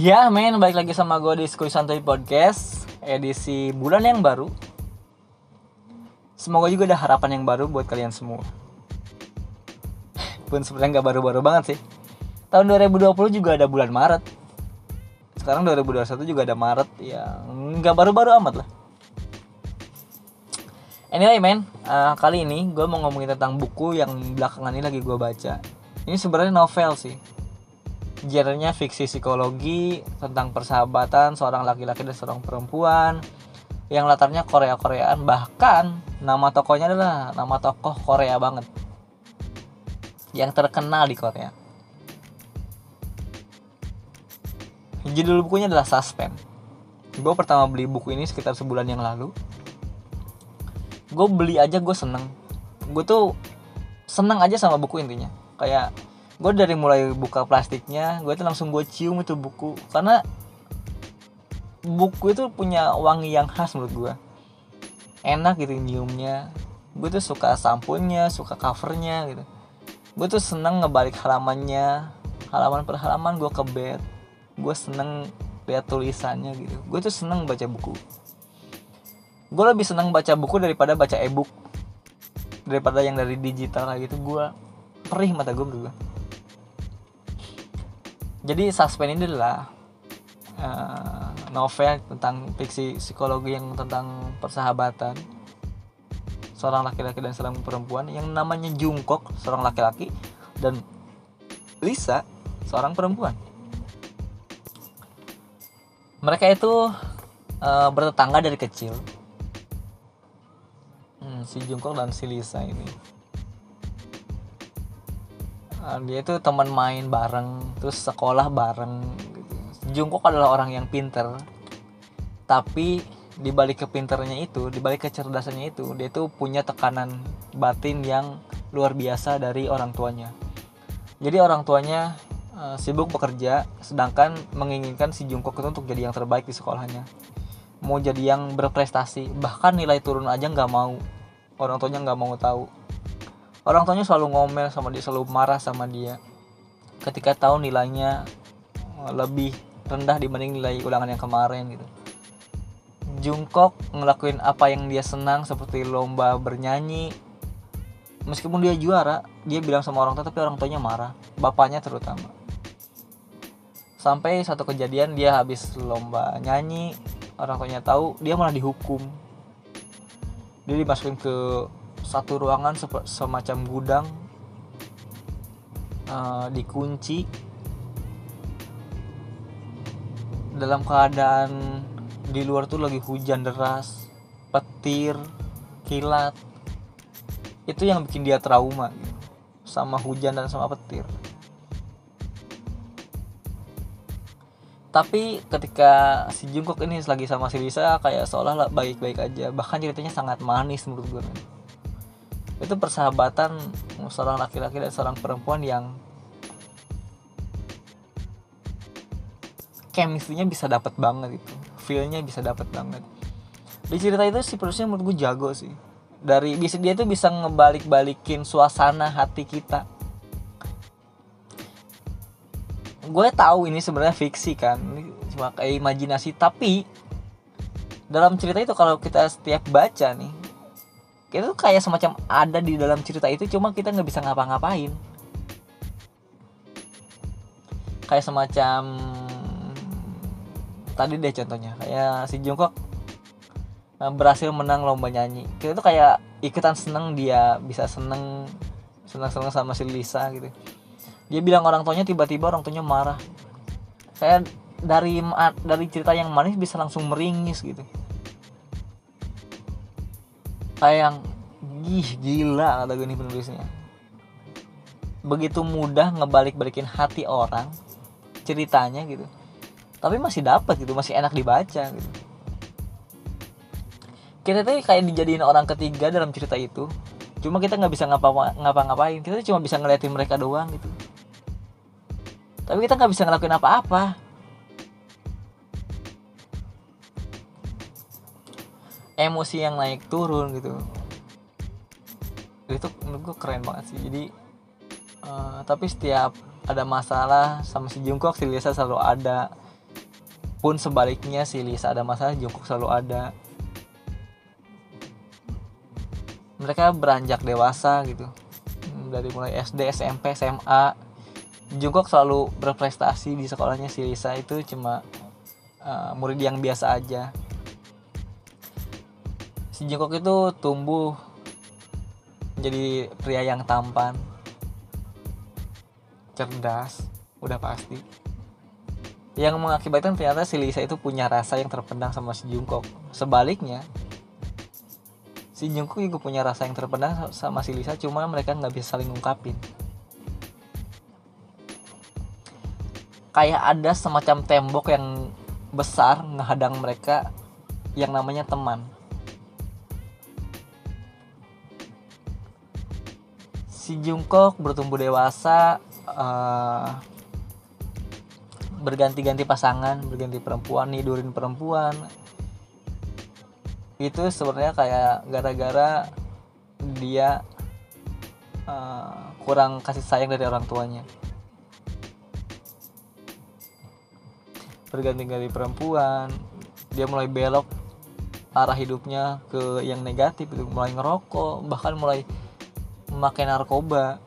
Ya men, balik lagi sama gue di Skuy Santuy Podcast Edisi bulan yang baru. Semoga juga ada harapan yang baru buat kalian semua. Pun sebenarnya nggak baru-baru banget sih. Tahun 2020 juga ada bulan Maret. Sekarang 2021 juga ada Maret Ya nggak baru-baru amat lah. Anyway men, uh, kali ini gue mau ngomongin tentang buku yang belakangan ini lagi gue baca. Ini sebenarnya novel sih genrenya fiksi psikologi tentang persahabatan seorang laki-laki dan seorang perempuan. Yang latarnya Korea-Koreaan bahkan nama tokohnya adalah nama tokoh Korea banget. Yang terkenal di Korea. Judul bukunya adalah Suspense. Gue pertama beli buku ini sekitar sebulan yang lalu. Gue beli aja gue seneng. Gue tuh seneng aja sama buku intinya. Kayak gue dari mulai buka plastiknya gue tuh langsung gue cium itu buku. Karena buku itu punya wangi yang khas menurut gue enak gitu nyiumnya. Gue tuh suka sampunnya suka covernya gitu. Gue tuh seneng ngebalik halamannya. Halaman per halaman gue ke bed. Gue seneng lihat tulisannya gitu. Gue tuh seneng baca buku. Gue lebih seneng baca buku daripada baca ebook. Daripada yang dari digital kayak gitu. Gue perih mata gue berdua jadi suspend ini adalah uh, novel tentang fiksi psikologi yang tentang persahabatan seorang laki-laki dan seorang perempuan yang namanya Jungkook seorang laki-laki dan Lisa seorang perempuan. Mereka itu uh, bertetangga dari kecil. Hmm, si Jungkook dan si Lisa ini dia itu teman main bareng terus sekolah bareng gitu. Jungkook adalah orang yang pinter tapi di balik kepinternya itu di balik kecerdasannya itu dia tuh punya tekanan batin yang luar biasa dari orang tuanya. Jadi orang tuanya uh, sibuk bekerja sedangkan menginginkan si Jungkook itu untuk jadi yang terbaik di sekolahnya. Mau jadi yang berprestasi bahkan nilai turun aja nggak mau. Orang tuanya nggak mau tahu orang tuanya selalu ngomel sama dia selalu marah sama dia. Ketika tahu nilainya eh, lebih rendah dibanding nilai ulangan yang kemarin gitu. Jungkook ngelakuin apa yang dia senang seperti lomba bernyanyi. Meskipun dia juara dia bilang sama orang tua tapi orang tuanya marah. Bapaknya terutama. Sampai satu kejadian dia habis lomba nyanyi orang tuanya tahu dia malah dihukum. Dia dimasukin ke satu ruangan semacam gudang uh, dikunci. Dalam keadaan di luar tuh lagi hujan deras petir kilat. Itu yang bikin dia trauma sama hujan dan sama petir. Tapi ketika si Jungkook ini lagi sama si Lisa kayak seolah baik-baik aja. Bahkan ceritanya sangat manis menurut gue itu persahabatan seorang laki-laki dan seorang perempuan yang chemistry-nya bisa dapat banget itu. Feel-nya bisa dapat banget. Di cerita itu si penulisnya menurut gue jago sih. Dari bisa dia tuh bisa ngebalik-balikin suasana hati kita. Gue tahu ini sebenarnya fiksi kan ini cuma kayak imajinasi tapi dalam cerita itu kalau kita setiap baca nih kita tuh kayak semacam ada di dalam cerita itu cuma kita nggak bisa ngapa-ngapain. Kayak semacam tadi deh contohnya kayak si Jungkook eh, berhasil menang lomba nyanyi. Kita tuh kayak ikutan seneng dia bisa seneng seneng seneng sama si Lisa gitu. Dia bilang orang tuanya tiba-tiba orang tuanya marah. Kayak dari dari cerita yang manis bisa langsung meringis gitu. Kayak yang gih gila kata gue penulisnya. Begitu mudah ngebalik-balikin hati orang ceritanya gitu. Tapi masih dapat gitu masih enak dibaca gitu. Kita tuh kayak dijadiin orang ketiga dalam cerita itu cuma kita nggak bisa ngapa-ngapain. Kita cuma bisa ngeliatin mereka doang gitu. Tapi kita nggak bisa ngelakuin apa-apa. Emosi yang naik turun gitu itu menurut gue keren banget sih. Jadi uh, tapi setiap ada masalah sama si Jungkook si Lisa selalu ada. Pun sebaliknya si Lisa ada masalah Jungkook selalu ada. Mereka beranjak dewasa gitu. Dari mulai SD SMP SMA Jungkook selalu berprestasi di sekolahnya si Lisa itu cuma uh, murid yang biasa aja. Si Jungkook itu tumbuh menjadi pria yang tampan cerdas udah pasti. Yang mengakibatkan ternyata si Lisa itu punya rasa yang terpendam sama si Jungkook. Sebaliknya si Jungkook juga punya rasa yang terpendam sama si Lisa cuma mereka nggak bisa saling ngungkapin kayak ada semacam tembok yang besar ngehadang mereka yang namanya teman si Jungkook bertumbuh dewasa uh, berganti-ganti pasangan berganti perempuan nidurin perempuan. Itu sebenarnya kayak gara-gara dia uh, kurang kasih sayang dari orang tuanya. Berganti-ganti perempuan dia mulai belok arah hidupnya ke yang negatif itu mulai ngerokok bahkan mulai memakai narkoba.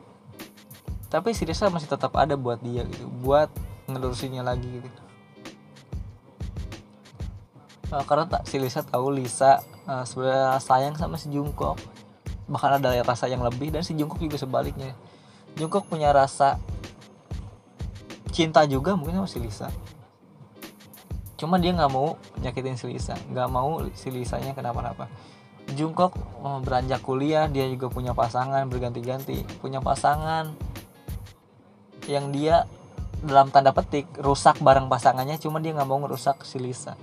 Tapi si Desa masih tetap ada buat dia gitu buat ngelurusinnya lagi gitu. Uh, karena tak si Lisa tahu Lisa uh, sebenarnya sayang sama si Jungkook. Bahkan ada rasa yang lebih dan si Jungkook juga sebaliknya. Jungkook punya rasa cinta juga mungkin sama si Lisa. Cuma dia nggak mau nyakitin si Lisa. Nggak mau si Lisanya kenapa-napa Jungkook uh, beranjak kuliah dia juga punya pasangan berganti-ganti punya pasangan yang dia dalam tanda petik rusak bareng pasangannya cuma dia nggak mau ngerusak si Lisa.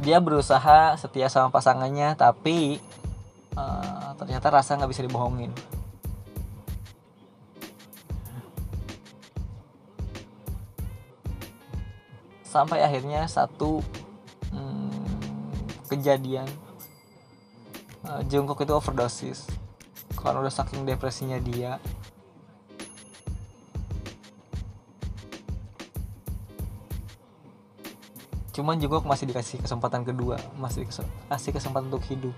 Dia berusaha setia sama pasangannya tapi uh, ternyata rasa nggak bisa dibohongin. Sampai akhirnya satu kejadian uh, Jungkook itu overdosis. Karena udah saking depresinya dia. Cuman juga masih dikasih kesempatan kedua masih kasih kesempatan untuk hidup.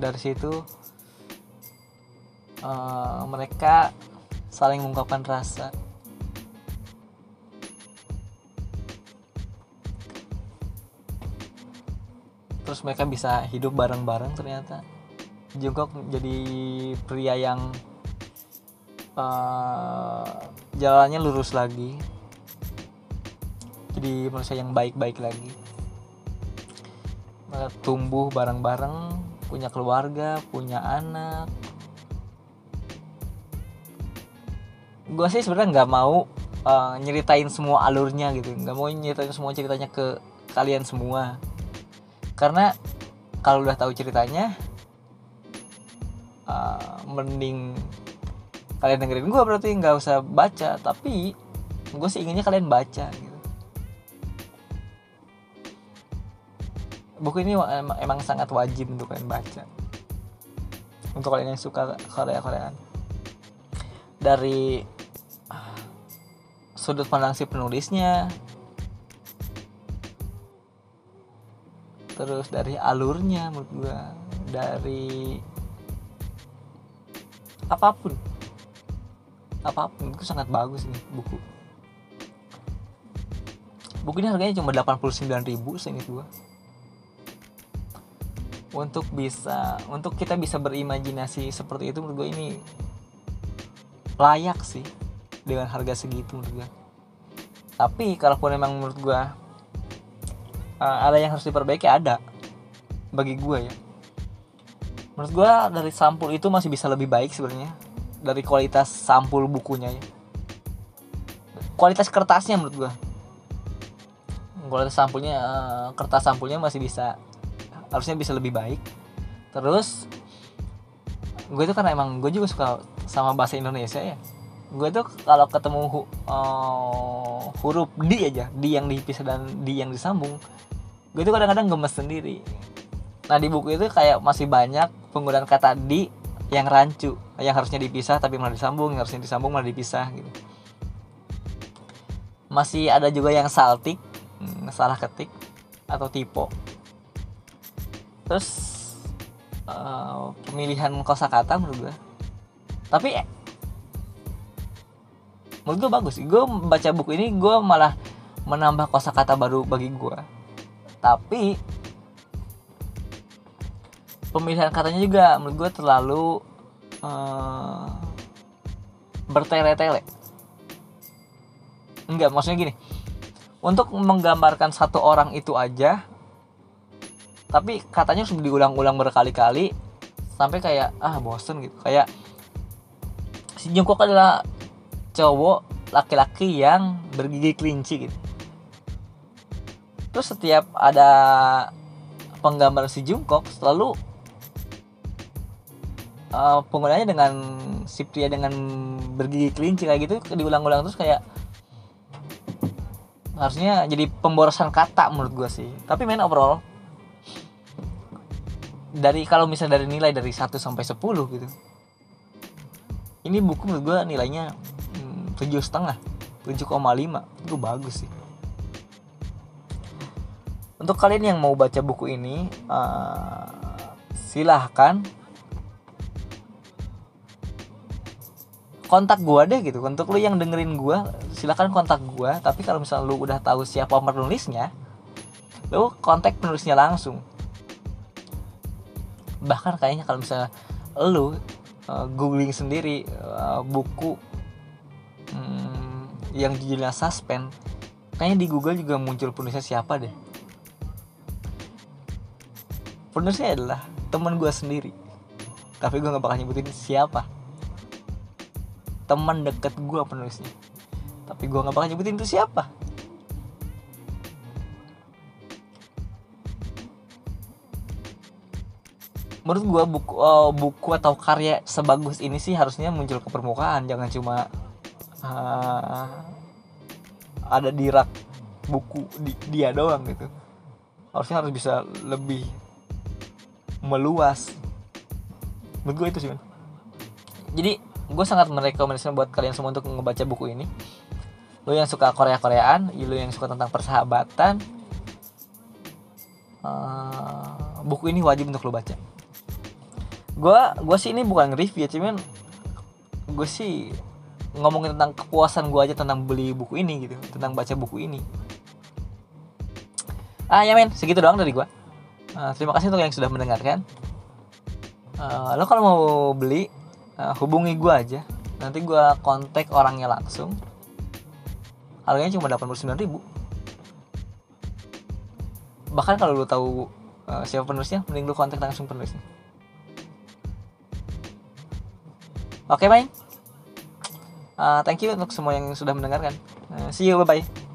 Dari situ uh, mereka saling mengungkapkan rasa terus mereka bisa hidup bareng-bareng ternyata. Jungkook jadi pria yang uh, jalannya lurus lagi. Jadi manusia yang baik-baik lagi. Tumbuh bareng-bareng punya keluarga punya anak. Gue sih sebenarnya nggak mau uh, nyeritain semua alurnya gitu. Nggak mau nyeritain semua ceritanya ke kalian semua karena kalau udah tahu ceritanya uh, mending kalian dengerin gue berarti nggak usah baca. Tapi gue sih inginnya kalian baca gitu. Buku ini emang, sangat wajib untuk kalian baca. Untuk kalian yang suka Korea Koreaan dari sudut pandang si penulisnya terus dari alurnya menurut gue dari apa pun. Apa pun itu sangat bagus nih buku. Buku ini harganya cuma 89 ribu seingat gue untuk bisa untuk kita bisa berimajinasi seperti itu menurut gue ini layak sih dengan harga segitu menurut gue tapi kalaupun memang menurut gue uh, ada yang harus diperbaiki? Ada. Bagi gue ya. Menurut gue dari sampul itu masih bisa lebih baik sebenarnya. Dari kualitas sampul bukunya ya. Kualitas kertasnya menurut gue. Kualitas sampulnya uh, kertas sampulnya masih bisa harusnya bisa lebih baik. Terus gue itu karena emang gue juga suka sama bahasa Indonesia ya. Gue tuh kalau ketemu hu, uh, huruf di aja di yang dipisah dan di yang disambung gue itu kadang-kadang gemes sendiri. Nah di buku itu kayak masih banyak penggunaan kata di yang rancu. Yang harusnya dipisah tapi malah disambung yang harusnya disambung malah dipisah gitu. Masih ada juga yang saltik hmm, salah ketik atau typo terus uh, pemilihan kosakata menurut gue tapi eh, menurut gue bagus. Gue baca buku ini gue malah menambah kosakata baru bagi gue tapi pemilihan katanya juga menurut gue terlalu uh, bertele-tele. Enggak maksudnya gini. Untuk menggambarkan satu orang itu aja tapi katanya harus diulang-ulang berkali-kali sampai kayak ah bosen gitu. Kayak si Jungkook adalah cowok laki-laki yang bergigi kelinci gitu terus setiap ada penggambar si Jungkook selalu uh, penggunanya dengan si pria dengan bergigi kelinci kayak gitu diulang-ulang terus kayak harusnya jadi pemborosan kata menurut gue sih. Tapi main overall dari kalau misalnya dari nilai dari 1 sampai 10 gitu ini buku menurut gue nilainya hmm, tujuh setengah 7,5 itu bagus sih untuk kalian yang mau baca buku ini uh, silahkan kontak gua deh gitu. Untuk lu yang dengerin gua silahkan kontak gua. Tapi kalau misalnya lu udah tahu siapa penulisnya lu kontak penulisnya langsung. Bahkan kayaknya kalau misalnya lu uh, googling sendiri uh, buku um, yang judulnya suspend kayaknya di Google juga muncul penulisnya siapa deh penulisnya adalah teman gue sendiri. Tapi gue gak bakal nyebutin siapa. Teman deket gue penulisnya. Tapi gue nggak bakal nyebutin itu siapa. Menurut gue buku uh, buku atau karya sebagus ini sih harusnya muncul ke permukaan. Jangan cuma uh, ada di rak buku di, dia doang gitu. Harusnya harus bisa lebih meluas. Menurut gue itu sih man. jadi gue sangat merekomendasikan buat kalian semua untuk ngebaca buku ini. Lo yang suka Korea Koreaan lo yang suka tentang persahabatan uh, buku ini wajib untuk lo baca. Gue gue sih ini bukan review ya cuman gue sih ngomongin tentang kepuasan gue aja tentang beli buku ini gitu tentang baca buku ini. Ah ya men. Segitu doang dari gue uh, terima kasih untuk yang sudah mendengarkan. Uh, lo kalau mau beli uh, hubungi gue aja. Nanti gue kontak orangnya langsung. Harganya cuma 89 ribu. Bahkan kalau lu tahu uh, siapa penulisnya mending lu kontak langsung penulisnya. Oke okay, bye. Uh, thank you untuk semua yang sudah mendengarkan. Uh, see you bye bye